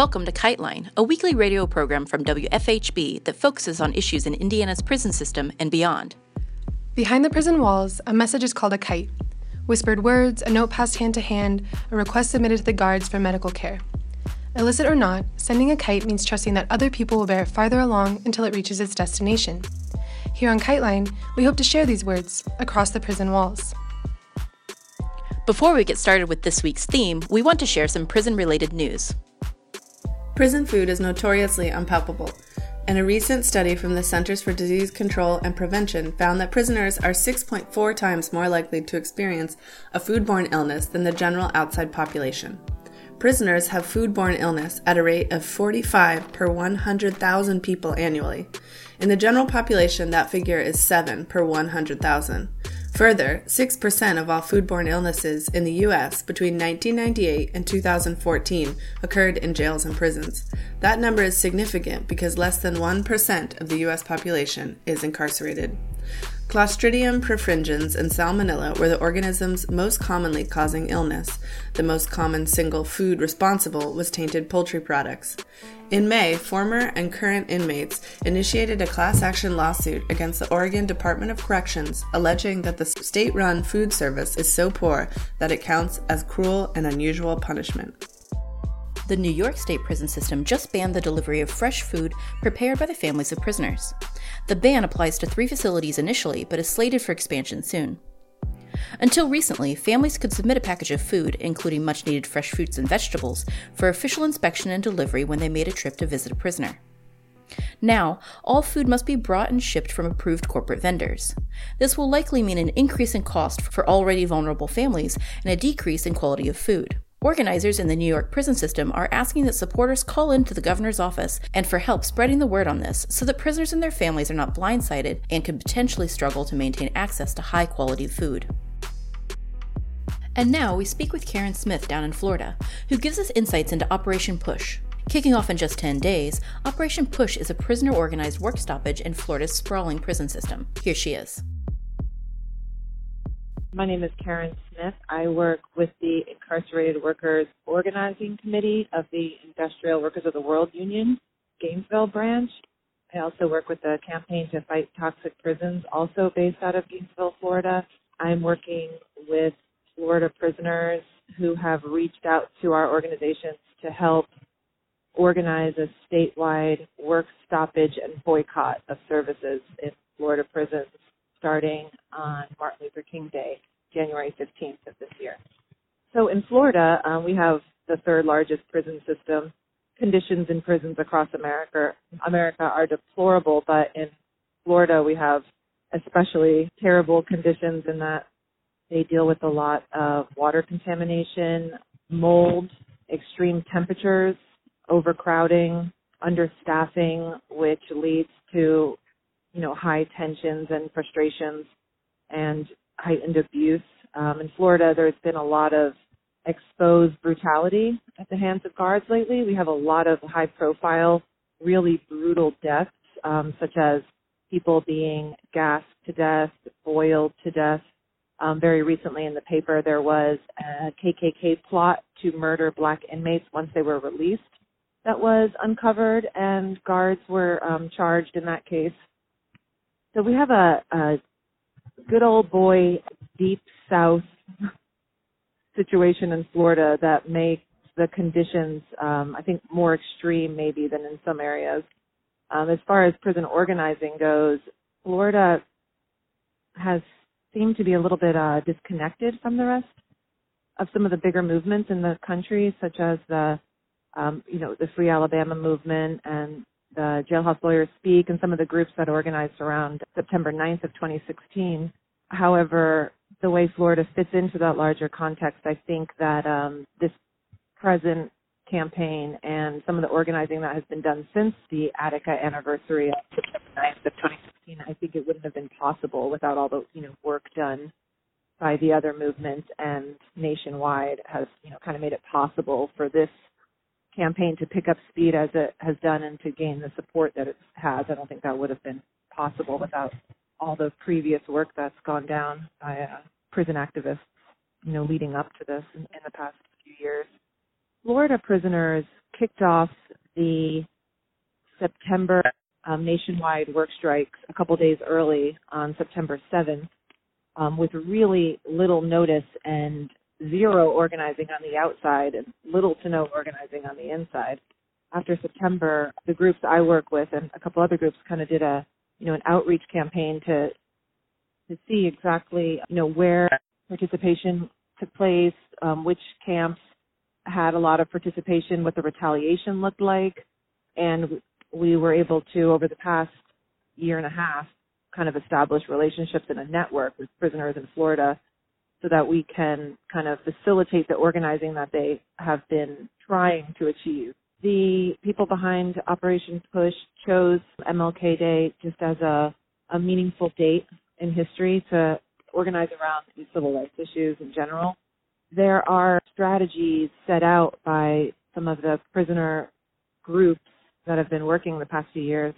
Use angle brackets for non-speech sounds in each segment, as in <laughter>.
Welcome to KiteLine, a weekly radio program from WFHB that focuses on issues in Indiana's prison system and beyond. Behind the prison walls, a message is called a kite. Whispered words, a note passed hand to hand, a request submitted to the guards for medical care. Illicit or not, sending a kite means trusting that other people will bear it farther along until it reaches its destination. Here on KiteLine, we hope to share these words across the prison walls. Before we get started with this week's theme, we want to share some prison related news. Prison food is notoriously unpalatable, and a recent study from the Centers for Disease Control and Prevention found that prisoners are 6.4 times more likely to experience a foodborne illness than the general outside population. Prisoners have foodborne illness at a rate of 45 per 100,000 people annually. In the general population, that figure is 7 per 100,000. Further, 6% of all foodborne illnesses in the U.S. between 1998 and 2014 occurred in jails and prisons. That number is significant because less than 1% of the U.S. population is incarcerated. Clostridium perfringens and Salmonella were the organisms most commonly causing illness. The most common single food responsible was tainted poultry products. In May, former and current inmates initiated a class action lawsuit against the Oregon Department of Corrections, alleging that the state run food service is so poor that it counts as cruel and unusual punishment the New York State prison system just banned the delivery of fresh food prepared by the families of prisoners. The ban applies to three facilities initially, but is slated for expansion soon. Until recently, families could submit a package of food, including much needed fresh fruits and vegetables, for official inspection and delivery when they made a trip to visit a prisoner. Now, all food must be brought and shipped from approved corporate vendors. This will likely mean an increase in cost for already vulnerable families and a decrease in quality of food. Organizers in the New York prison system are asking that supporters call into the governor's office and for help spreading the word on this so that prisoners and their families are not blindsided and could potentially struggle to maintain access to high quality food. And now we speak with Karen Smith down in Florida, who gives us insights into Operation Push. Kicking off in just 10 days, Operation Push is a prisoner organized work stoppage in Florida's sprawling prison system. Here she is. My name is Karen Smith. I work with the Incarcerated Workers Organizing Committee of the Industrial Workers of the World Union, Gainesville branch. I also work with the Campaign to Fight Toxic Prisons, also based out of Gainesville, Florida. I'm working with Florida prisoners who have reached out to our organizations to help organize a statewide work stoppage and boycott of services in Florida prisons starting on Martin Luther King Day, January 15th of this year. So in Florida, um, we have the third largest prison system. Conditions in prisons across America America are deplorable, but in Florida we have especially terrible conditions in that they deal with a lot of water contamination, mold, extreme temperatures, overcrowding, understaffing, which leads to you know, high tensions and frustrations and heightened abuse. Um, in Florida, there's been a lot of exposed brutality at the hands of guards lately. We have a lot of high profile, really brutal deaths, um, such as people being gassed to death, boiled to death. Um, very recently in the paper, there was a KKK plot to murder black inmates once they were released that was uncovered, and guards were um, charged in that case. So we have a, a good old boy deep south situation in Florida that makes the conditions, um, I think, more extreme maybe than in some areas. Um, as far as prison organizing goes, Florida has seemed to be a little bit uh, disconnected from the rest of some of the bigger movements in the country, such as the, um, you know, the Free Alabama movement and the Jailhouse Lawyers Speak and some of the groups that organized around September 9th of 2016. However, the way Florida fits into that larger context, I think that um, this present campaign and some of the organizing that has been done since the Attica anniversary of September 9th of 2016, I think it wouldn't have been possible without all the you know work done by the other movements and nationwide has you know kind of made it possible for this campaign to pick up speed as it has done and to gain the support that it has. I don't think that would have been possible without all the previous work that's gone down by uh, prison activists, you know, leading up to this in, in the past few years. Florida prisoners kicked off the September um, nationwide work strikes a couple days early on September 7th um, with really little notice and zero organizing on the outside and little to no organizing on the inside. After September, the groups I work with and a couple other groups kind of did a, you know, an outreach campaign to to see exactly, you know, where participation took place, um, which camps had a lot of participation, what the retaliation looked like, and we were able to, over the past year and a half, kind of establish relationships in a network with prisoners in Florida so that we can kind of facilitate the organizing that they have been trying to achieve. The people behind Operation Push chose MLK Day just as a, a meaningful date in history to organize around these civil rights issues in general. There are strategies set out by some of the prisoner groups that have been working the past few years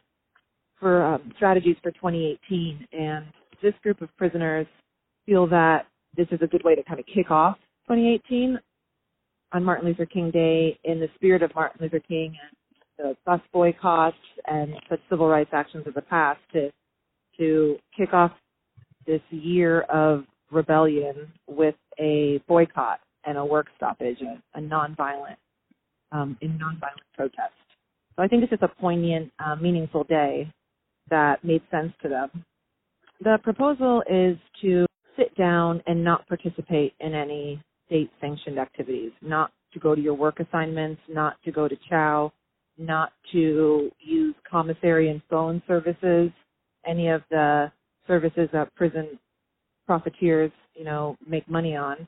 for um, strategies for 2018. And this group of prisoners feel that this is a good way to kind of kick off 2018 on Martin Luther King Day in the spirit of Martin Luther King and the bus boycotts and such civil rights actions of the past to to kick off this year of rebellion with a boycott and a work stoppage, a, a nonviolent um, in nonviolent protest. So I think it's just a poignant, uh, meaningful day that made sense to them. The proposal is to sit down and not participate in any state sanctioned activities, not to go to your work assignments, not to go to chow, not to use commissary and phone services, any of the services that prison profiteers, you know, make money on.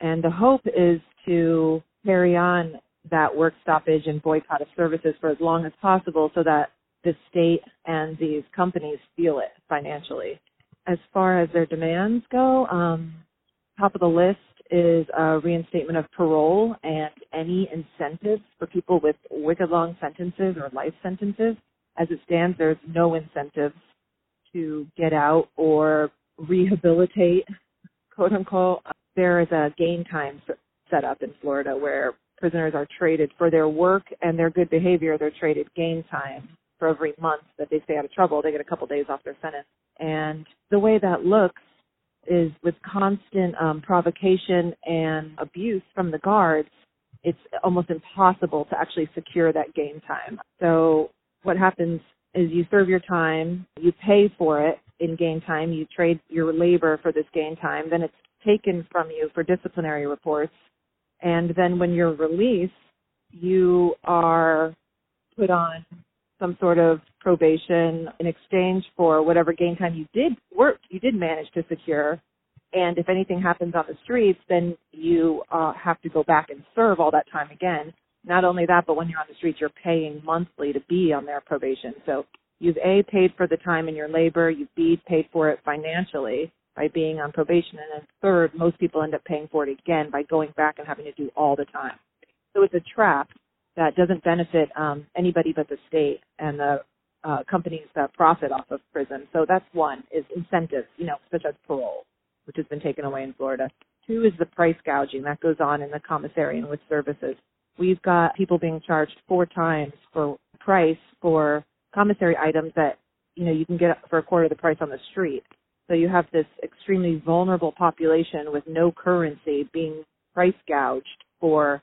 And the hope is to carry on that work stoppage and boycott of services for as long as possible so that the state and these companies feel it financially. As far as their demands go, um, top of the list is a reinstatement of parole and any incentives for people with wicked long sentences or life sentences. As it stands, there's no incentives to get out or rehabilitate, <laughs> quote unquote. There is a gain time set up in Florida where prisoners are traded for their work and their good behavior. They're traded gain time for every month that they stay out of trouble. They get a couple days off their sentence. And the way that looks is with constant um, provocation and abuse from the guards, it's almost impossible to actually secure that gain time. So what happens is you serve your time, you pay for it in gain time, you trade your labor for this gain time, then it's taken from you for disciplinary reports and then when you're released, you are put on some sort of probation in exchange for whatever gain time you did work, you did manage to secure. And if anything happens on the streets, then you uh, have to go back and serve all that time again. Not only that, but when you're on the streets, you're paying monthly to be on their probation. So you've A, paid for the time in your labor, you've B, paid for it financially, by being on probation. And then third, most people end up paying for it again by going back and having to do all the time. So it's a trap that doesn't benefit um, anybody but the state and the uh, companies that profit off of prison. So that's one is incentives, you know, such as parole, which has been taken away in Florida. Two is the price gouging that goes on in the commissary and with services. We've got people being charged four times for price for commissary items that you know you can get for a quarter of the price on the street. So you have this extremely vulnerable population with no currency being price gouged for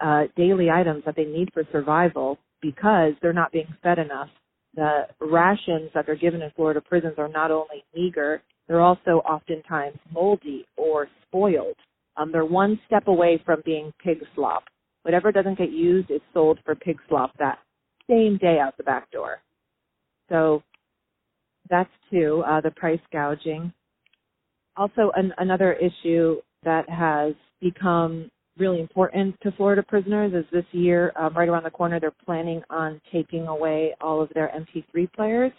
uh, daily items that they need for survival because they're not being fed enough. The rations that they're given in Florida prisons are not only meager, they're also oftentimes moldy or spoiled. Um, they're one step away from being pig slop. Whatever doesn't get used is sold for pig slop that same day out the back door. So that's two, uh, the price gouging. Also, an, another issue that has become really important to Florida prisoners is this year, um, right around the corner, they're planning on taking away all of their MP3 players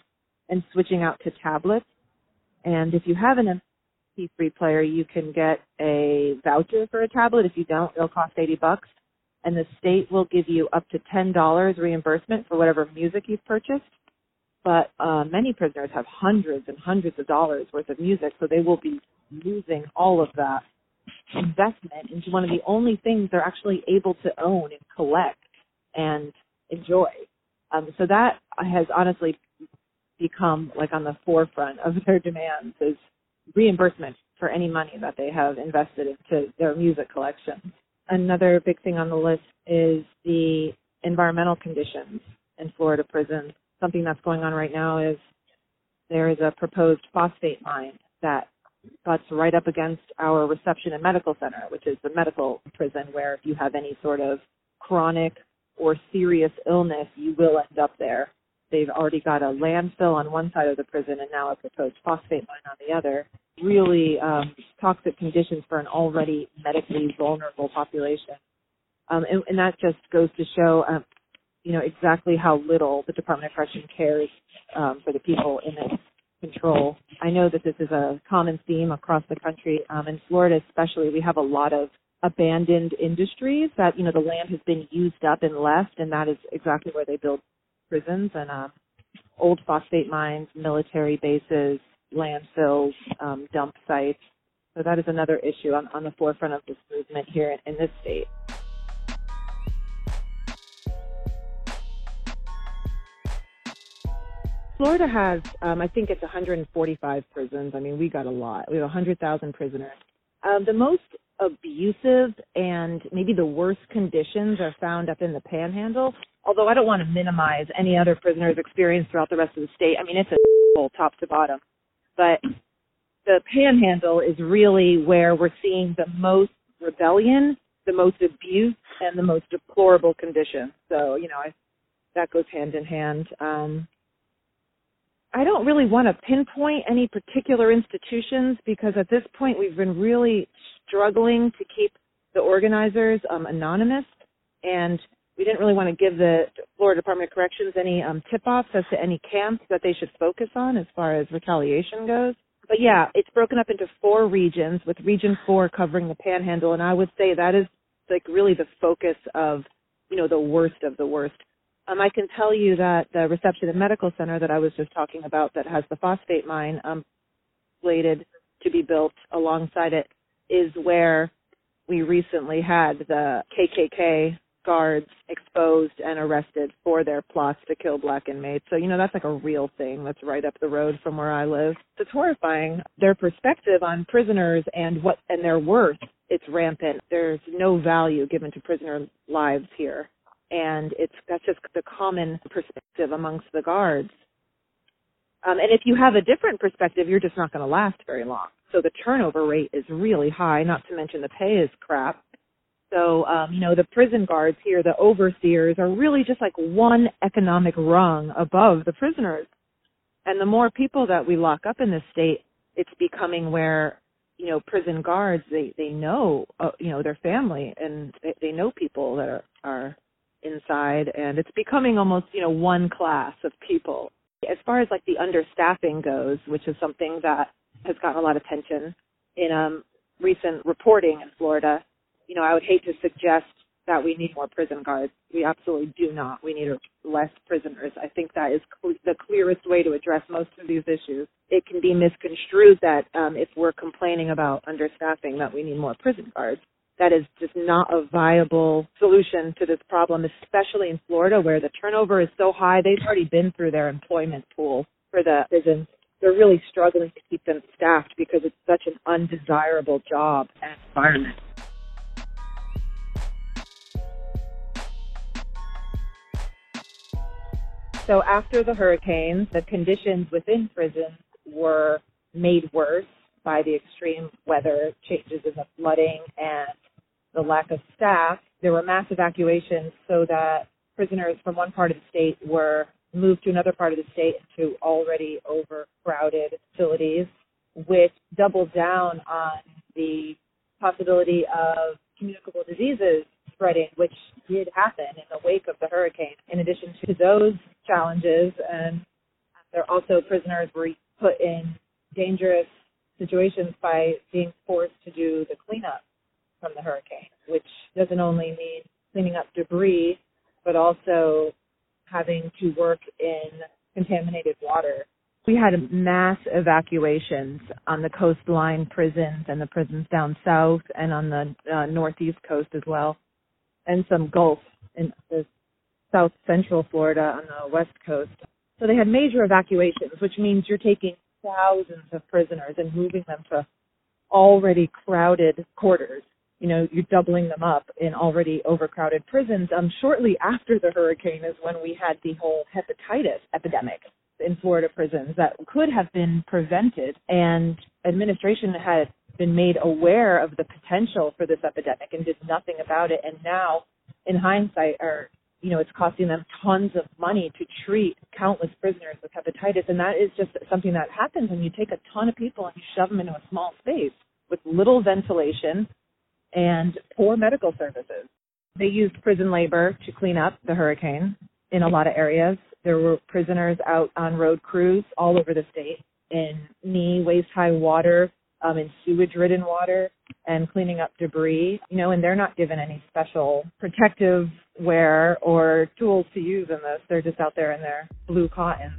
and switching out to tablets. And if you have an MP3 player, you can get a voucher for a tablet. If you don't, it'll cost 80 bucks. And the state will give you up to $10 reimbursement for whatever music you've purchased but uh, many prisoners have hundreds and hundreds of dollars worth of music, so they will be losing all of that investment into one of the only things they're actually able to own and collect and enjoy. Um, so that has honestly become like on the forefront of <laughs> their demands is reimbursement for any money that they have invested into their music collection. Another big thing on the list is the environmental conditions in Florida prisons. Something that's going on right now is there is a proposed phosphate mine that butts right up against our reception and medical center, which is the medical prison where if you have any sort of chronic or serious illness, you will end up there. They've already got a landfill on one side of the prison and now a proposed phosphate mine on the other. Really um, toxic conditions for an already medically vulnerable population. Um, and, and, that just goes to show, um, you know, exactly how little the Department of Correction cares um, for the people in its control. I know that this is a common theme across the country. Um, in Florida, especially, we have a lot of abandoned industries that you know the land has been used up and left, and that is exactly where they build prisons and uh, old phosphate mines, military bases, landfills, um, dump sites. So that is another issue on, on the forefront of this movement here in, in this state. Florida has, um, I think it's 145 prisons. I mean, we got a lot. We have 100,000 prisoners. Um, the most abusive and maybe the worst conditions are found up in the panhandle. Although I don't want to minimize any other prisoners' experience throughout the rest of the state. I mean, it's a <laughs> top to bottom. But the panhandle is really where we're seeing the most rebellion, the most abuse, and the most deplorable conditions. So, you know, I, that goes hand in hand. Um, I don't really want to pinpoint any particular institutions because at this point we've been really struggling to keep the organizers um, anonymous, and we didn't really want to give the Florida Department of Corrections any um, tip-offs as to any camps that they should focus on as far as retaliation goes. But yeah, it's broken up into four regions, with Region Four covering the Panhandle, and I would say that is like really the focus of you know the worst of the worst. Um, I can tell you that the Reception and Medical Center that I was just talking about, that has the phosphate mine um, slated to be built alongside it, is where we recently had the KKK guards exposed and arrested for their plots to kill black inmates. So, you know, that's like a real thing that's right up the road from where I live. It's horrifying. Their perspective on prisoners and what and their worth, it's rampant. There's no value given to prisoner lives here. And it's that's just the common perspective amongst the guards. Um, and if you have a different perspective, you're just not going to last very long. So the turnover rate is really high, not to mention the pay is crap. So, um, you know, the prison guards here, the overseers, are really just like one economic rung above the prisoners. And the more people that we lock up in this state, it's becoming where, you know, prison guards, they, they know, uh, you know, their family and they, they know people that are, are inside and it's becoming almost, you know, one class of people. As far as like the understaffing goes, which is something that has gotten a lot of attention in um, recent reporting in Florida. You know, I would hate to suggest that we need more prison guards. We absolutely do not. We need less prisoners. I think that is cl- the clearest way to address most of these issues. It can be misconstrued that um, if we're complaining about understaffing, that we need more prison guards. That is just not a viable solution to this problem, especially in Florida where the turnover is so high. They've already been through their employment pool for the prisons they're really struggling to keep them staffed because it's such an undesirable job and environment. So after the hurricanes, the conditions within prisons were made worse by the extreme weather changes in the flooding and the lack of staff. There were mass evacuations so that prisoners from one part of the state were moved to another part of the state to already overcrowded facilities, which doubled down on the possibility of communicable diseases spreading, which did happen in the wake of the hurricane. In addition to those challenges, and there also prisoners were put in dangerous situations by being forced to do the cleanup from the hurricane, which doesn't only mean cleaning up debris, but also having to work in contaminated water. We had mass evacuations on the coastline prisons and the prisons down south and on the uh, northeast coast as well, and some Gulf and the south central Florida on the west coast. So they had major evacuations, which means you're taking thousands of prisoners and moving them to already crowded quarters. You know, you're doubling them up in already overcrowded prisons. Um, shortly after the hurricane is when we had the whole hepatitis epidemic in Florida prisons that could have been prevented and administration had been made aware of the potential for this epidemic and did nothing about it and now in hindsight are you know it's costing them tons of money to treat countless prisoners with hepatitis and that is just something that happens when you take a ton of people and you shove them into a small space with little ventilation and poor medical services they used prison labor to clean up the hurricane in a lot of areas there were prisoners out on road crews all over the state in knee waist high water um, in sewage ridden water and cleaning up debris, you know, and they're not given any special protective wear or tools to use in this. They're just out there in their blue cottons.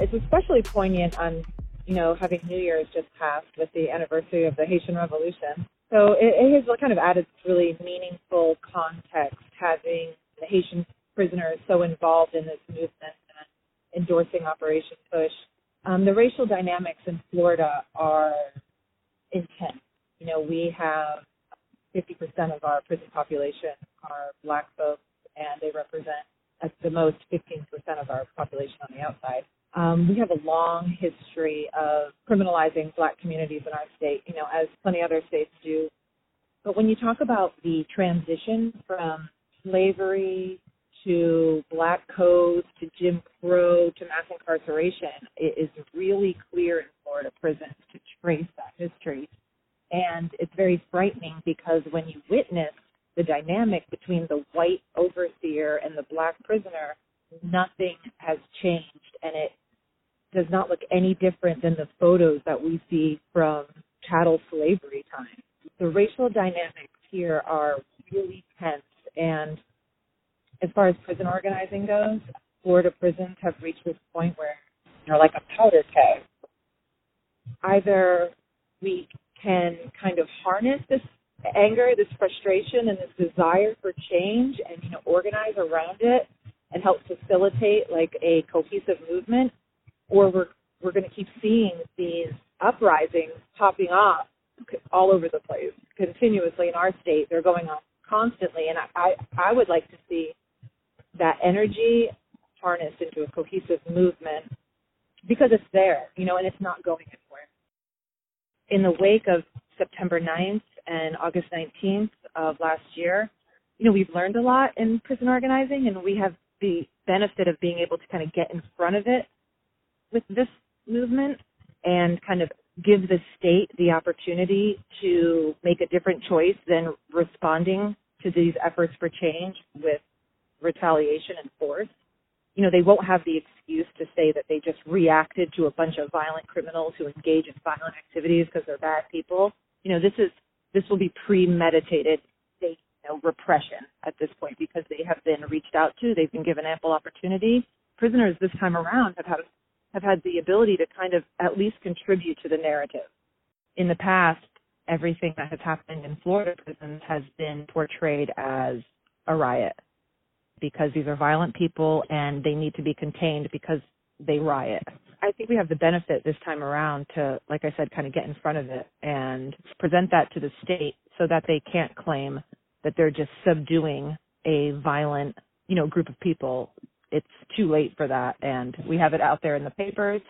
It's especially poignant on, you know, having New Year's just passed with the anniversary of the Haitian Revolution. So it, it has kind of added really meaningful context having the Haitian prisoners so involved in this movement and endorsing Operation Push. Um, the racial dynamics in Florida are intense. You know, we have 50% of our prison population are black folks, and they represent at the most 15% of our population on the outside. Um, we have a long history of criminalizing black communities in our state, you know, as plenty other states do. But when you talk about the transition from slavery to black codes to Jim Crow to mass incarceration, it is really clear in Florida prisons to trace that history. And it's very frightening because when you witness the dynamic between the white overseer and the black prisoner, nothing has changed and it does not look any different than the photos that we see from chattel slavery times. The racial dynamics here are really tense and as far as prison organizing goes, Florida prisons have reached this point where they're like a powder keg. Either we can kind of harness this anger, this frustration, and this desire for change, and you know organize around it and help facilitate like a cohesive movement, or we're we're going to keep seeing these uprisings popping up all over the place continuously in our state. They're going on constantly, and I I, I would like to see that energy harnessed into a cohesive movement because it's there, you know, and it's not going anywhere. In the wake of September 9th and August 19th of last year, you know, we've learned a lot in prison organizing and we have the benefit of being able to kind of get in front of it with this movement and kind of give the state the opportunity to make a different choice than responding to these efforts for change with retaliation and force, you know, they won't have the excuse to say that they just reacted to a bunch of violent criminals who engage in violent activities because they're bad people. You know, this is this will be premeditated state you know, repression at this point because they have been reached out to, they've been given ample opportunity. Prisoners this time around have had have had the ability to kind of at least contribute to the narrative. In the past, everything that has happened in Florida prisons has been portrayed as a riot because these are violent people and they need to be contained because they riot. I think we have the benefit this time around to, like I said, kind of get in front of it and present that to the state so that they can't claim that they're just subduing a violent, you know, group of people. It's too late for that. And we have it out there in the papers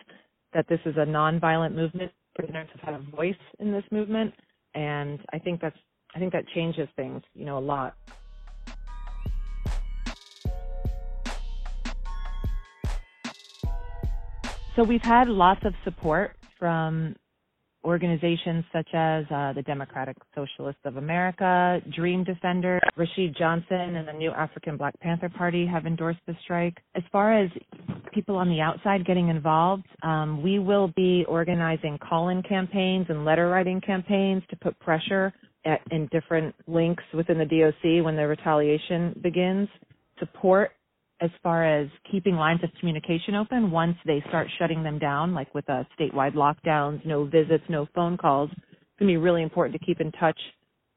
that this is a nonviolent movement. Prisoners have had a voice in this movement. And I think that's, I think that changes things, you know, a lot. So we've had lots of support from organizations such as uh, the Democratic Socialists of America, Dream Defender, Rashid Johnson, and the New African Black Panther Party have endorsed the strike. As far as people on the outside getting involved, um, we will be organizing call-in campaigns and letter writing campaigns to put pressure at, in different links within the DOC when the retaliation begins. Support as far as keeping lines of communication open once they start shutting them down, like with uh, statewide lockdowns, no visits, no phone calls. It's going to be really important to keep in touch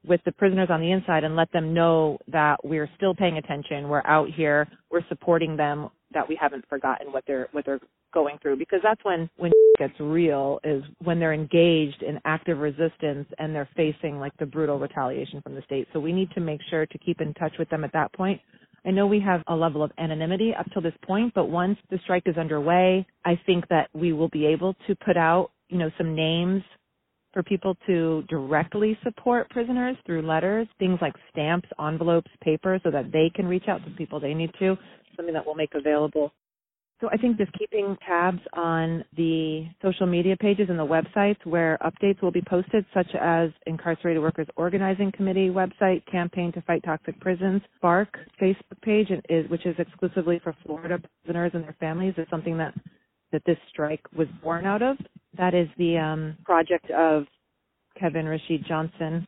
with the prisoners on the inside and let them know that we're still paying attention. We're out here. We're supporting them. That we haven't forgotten what they're what they're going through because that's when when gets real is when they're engaged in active resistance and they're facing like the brutal retaliation from the state. So we need to make sure to keep in touch with them at that point. I know we have a level of anonymity up till this point, but once the strike is underway, I think that we will be able to put out, you know, some names for people to directly support prisoners through letters, things like stamps, envelopes, paper, so that they can reach out to people they need to, something that we'll make available. So I think just keeping tabs on the social media pages and the websites where updates will be posted, such as Incarcerated Workers Organizing Committee website, Campaign to Fight Toxic Prisons, SPARC Facebook page, which is exclusively for Florida prisoners and their families, is something that that this strike was born out of. That is the um, project of Kevin Rashid Johnson,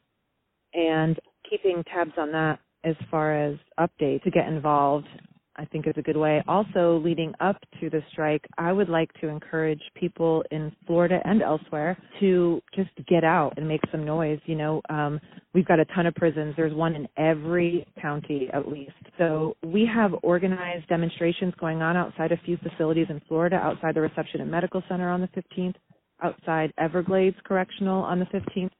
and keeping tabs on that as far as updates to get involved I think is a good way. Also, leading up to the strike, I would like to encourage people in Florida and elsewhere to just get out and make some noise. You know, um, we've got a ton of prisons. There's one in every county at least. So we have organized demonstrations going on outside a few facilities in Florida, outside the Reception and Medical Center on the 15th, outside Everglades Correctional on the 15th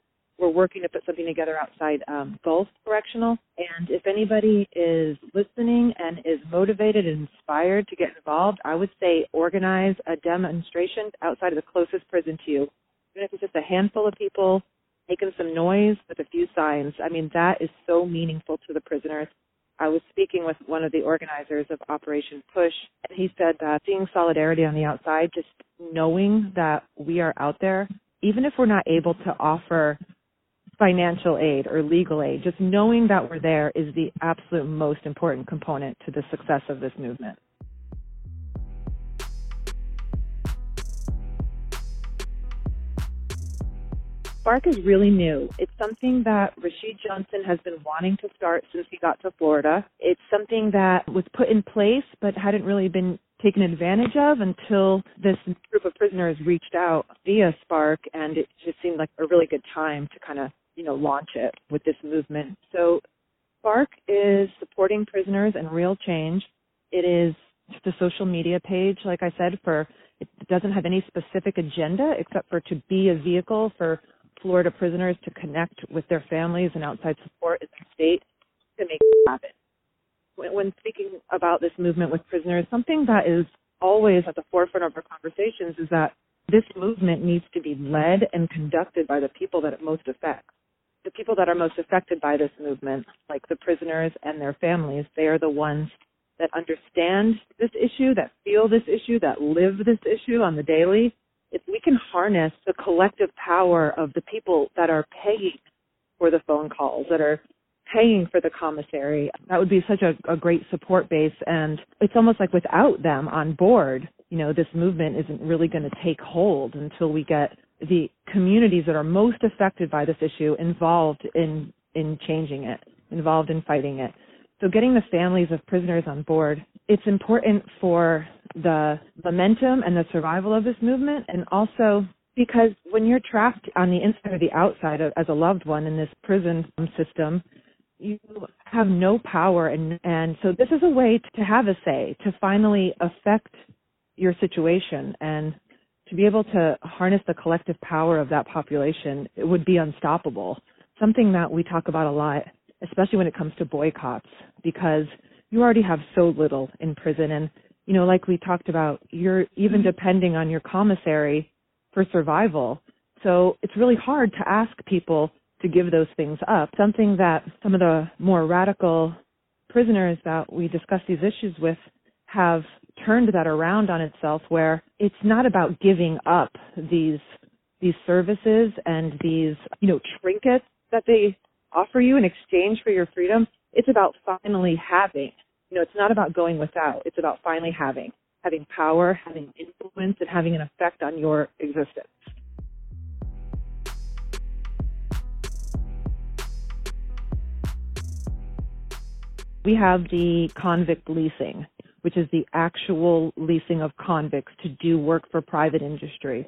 we're working to put something together outside um, Gulf Correctional. And if anybody is listening and is motivated and inspired to get involved, I would say organize a demonstration outside of the closest prison to you. Even if it's just a handful of people making some noise with a few signs. I mean, that is so meaningful to the prisoners. I was speaking with one of the organizers of Operation Push, and he said that seeing solidarity on the outside, just knowing that we are out there, even if we're not able to offer financial aid or legal aid. Just knowing that we're there is the absolute most important component to the success of this movement. SPARC is really new. It's something that Rashid Johnson has been wanting to start since he got to Florida. It's something that was put in place but hadn't really been taken advantage of until this group of prisoners reached out via SPARC, and it just seemed like a really good time to kind of you know, launch it with this movement. So SPARC is supporting prisoners and real change. It is just a social media page, like I said, for it doesn't have any specific agenda except for to be a vehicle for Florida prisoners to connect with their families and outside support in their state to make it happen. When, when speaking about this movement with prisoners, something that is always at the forefront of our conversations is that this movement needs to be led and conducted by the people that it most affects the people that are most affected by this movement, like the prisoners and their families, they are the ones that understand this issue, that feel this issue, that live this issue on the daily. If we can harness the collective power of the people that are paying for the phone calls, that are paying for the commissary, that would be such a, a great support base. And it's almost like without them on board, you know, this movement isn't really going to take hold until we get the communities that are most affected by this issue involved in in changing it, involved in fighting it. So getting the families of prisoners on board, it's important for the momentum and the survival of this movement and also because when you're trapped on the inside or the outside of, as a loved one in this prison system, you have no power and and so this is a way to have a say to finally affect your situation and to be able to harness the collective power of that population, it would be unstoppable. Something that we talk about a lot, especially when it comes to boycotts, because you already have so little in prison. And, you know, like we talked about, you're even mm-hmm. depending on your commissary for survival. So it's really hard to ask people to give those things up. Something that some of the more radical prisoners that we discuss these issues with have turned that around on itself where it's not about giving up these these services and these you know trinkets that they offer you in exchange for your freedom. It's about finally having you know it's not about going without. It's about finally having having power having influence and having an effect on your existence. We have the convict leasing which is the actual leasing of convicts to do work for private industry.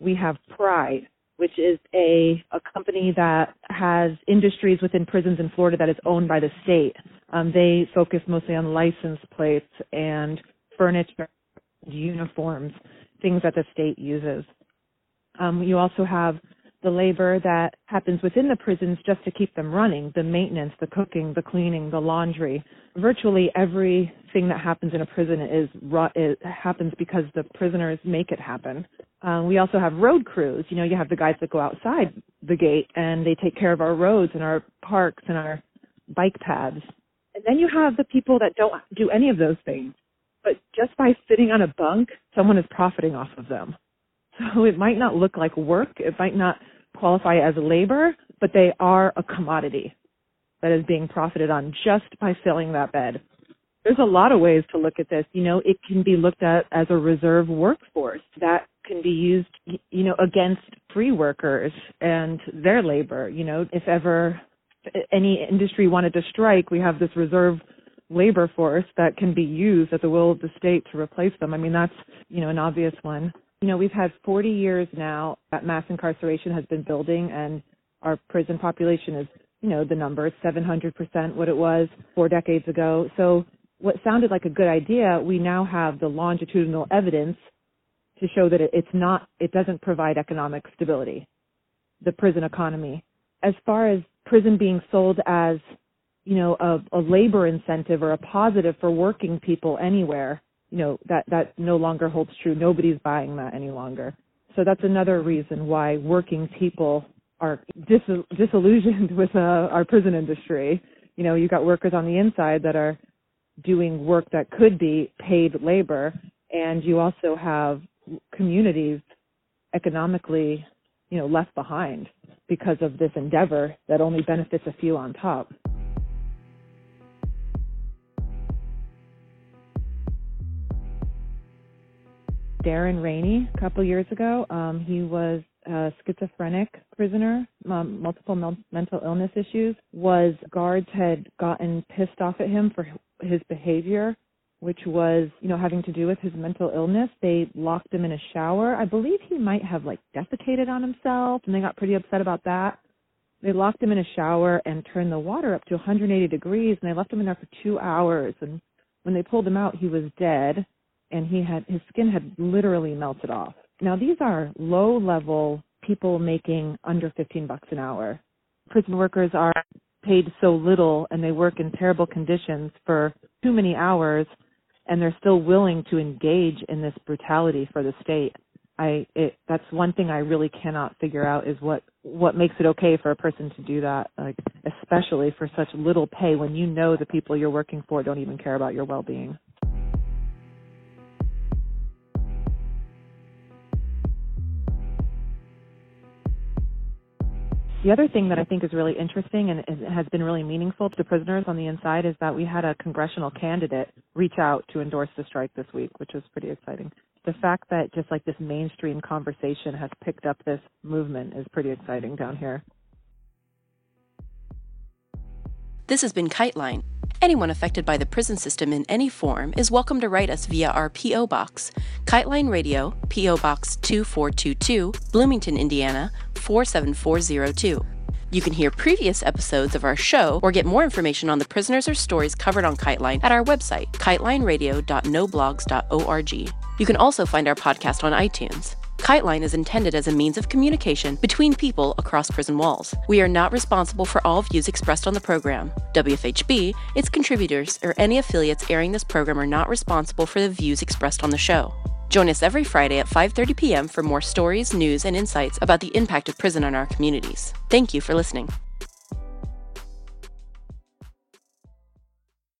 We have Pride, which is a, a company that has industries within prisons in Florida that is owned by the state. Um, they focus mostly on license plates and furniture, uniforms, things that the state uses. Um, you also have the labor that happens within the prisons just to keep them running, the maintenance, the cooking, the cleaning, the laundry. Virtually everything that happens in a prison is it happens because the prisoners make it happen. Um, we also have road crews. You know, you have the guys that go outside the gate and they take care of our roads and our parks and our bike paths. And then you have the people that don't do any of those things. But just by sitting on a bunk, someone is profiting off of them. <laughs> So it might not look like work. It might not qualify as labor, but they are a commodity that is being profited on just by filling that bed. There's a lot of ways to look at this. You know, it can be looked at as a reserve workforce that can be used, you know, against free workers and their labor. You know, if ever any industry wanted to strike, we have this reserve labor force that can be used at the will of the state to replace them. I mean, that's, you know, an obvious one. You know, we've had 40 years now that mass incarceration has been building and our prison population is, you know, the number is 700% what it was four decades ago. So what sounded like a good idea, we now have the longitudinal evidence to show that it's not, it doesn't provide economic stability, the prison economy. As far as prison being sold as, you know, a, a labor incentive or a positive for working people anywhere, you know, that, that no longer holds true. Nobody's buying that any longer. So that's another reason why working people are dis- disillusioned <laughs> with uh, our prison industry. You know, you've got workers on the inside that are doing work that could be paid labor, and you also have communities economically, you know, left behind because of this endeavor that only benefits a few on top. Darren Rainey a couple years ago. Um, he was a schizophrenic prisoner, um, multiple mel- mental illness issues. Was guards had gotten pissed off at him for his behavior, which was you know having to do with his mental illness. They locked him in a shower. I believe he might have like defecated on himself, and they got pretty upset about that. They locked him in a shower and turned the water up to 180 degrees, and they left him in there for two hours. And when they pulled him out, he was dead and he had his skin had literally melted off. Now these are low level people making under 15 bucks an hour. Prison workers are paid so little and they work in terrible conditions for too many hours and they're still willing to engage in this brutality for the state. I it that's one thing I really cannot figure out is what what makes it okay for a person to do that like especially for such little pay when you know the people you're working for don't even care about your well-being. The other thing that I think is really interesting and has been really meaningful to prisoners on the inside is that we had a congressional candidate reach out to endorse the strike this week, which was pretty exciting. The fact that just like this mainstream conversation has picked up this movement is pretty exciting down here. This has been KiteLine. Anyone affected by the prison system in any form is welcome to write us via our P.O. Box, KiteLine Radio, P.O. Box 2422, Bloomington, Indiana 47402. You can hear previous episodes of our show or get more information on the prisoners or stories covered on KiteLine at our website, kitelineradio.noblogs.org. You can also find our podcast on iTunes. KiteLine is intended as a means of communication between people across prison walls. We are not responsible for all views expressed on the program. WFHB, its contributors, or any affiliates airing this program are not responsible for the views expressed on the show. Join us every Friday at 5:30 p.m. for more stories, news, and insights about the impact of prison on our communities. Thank you for listening.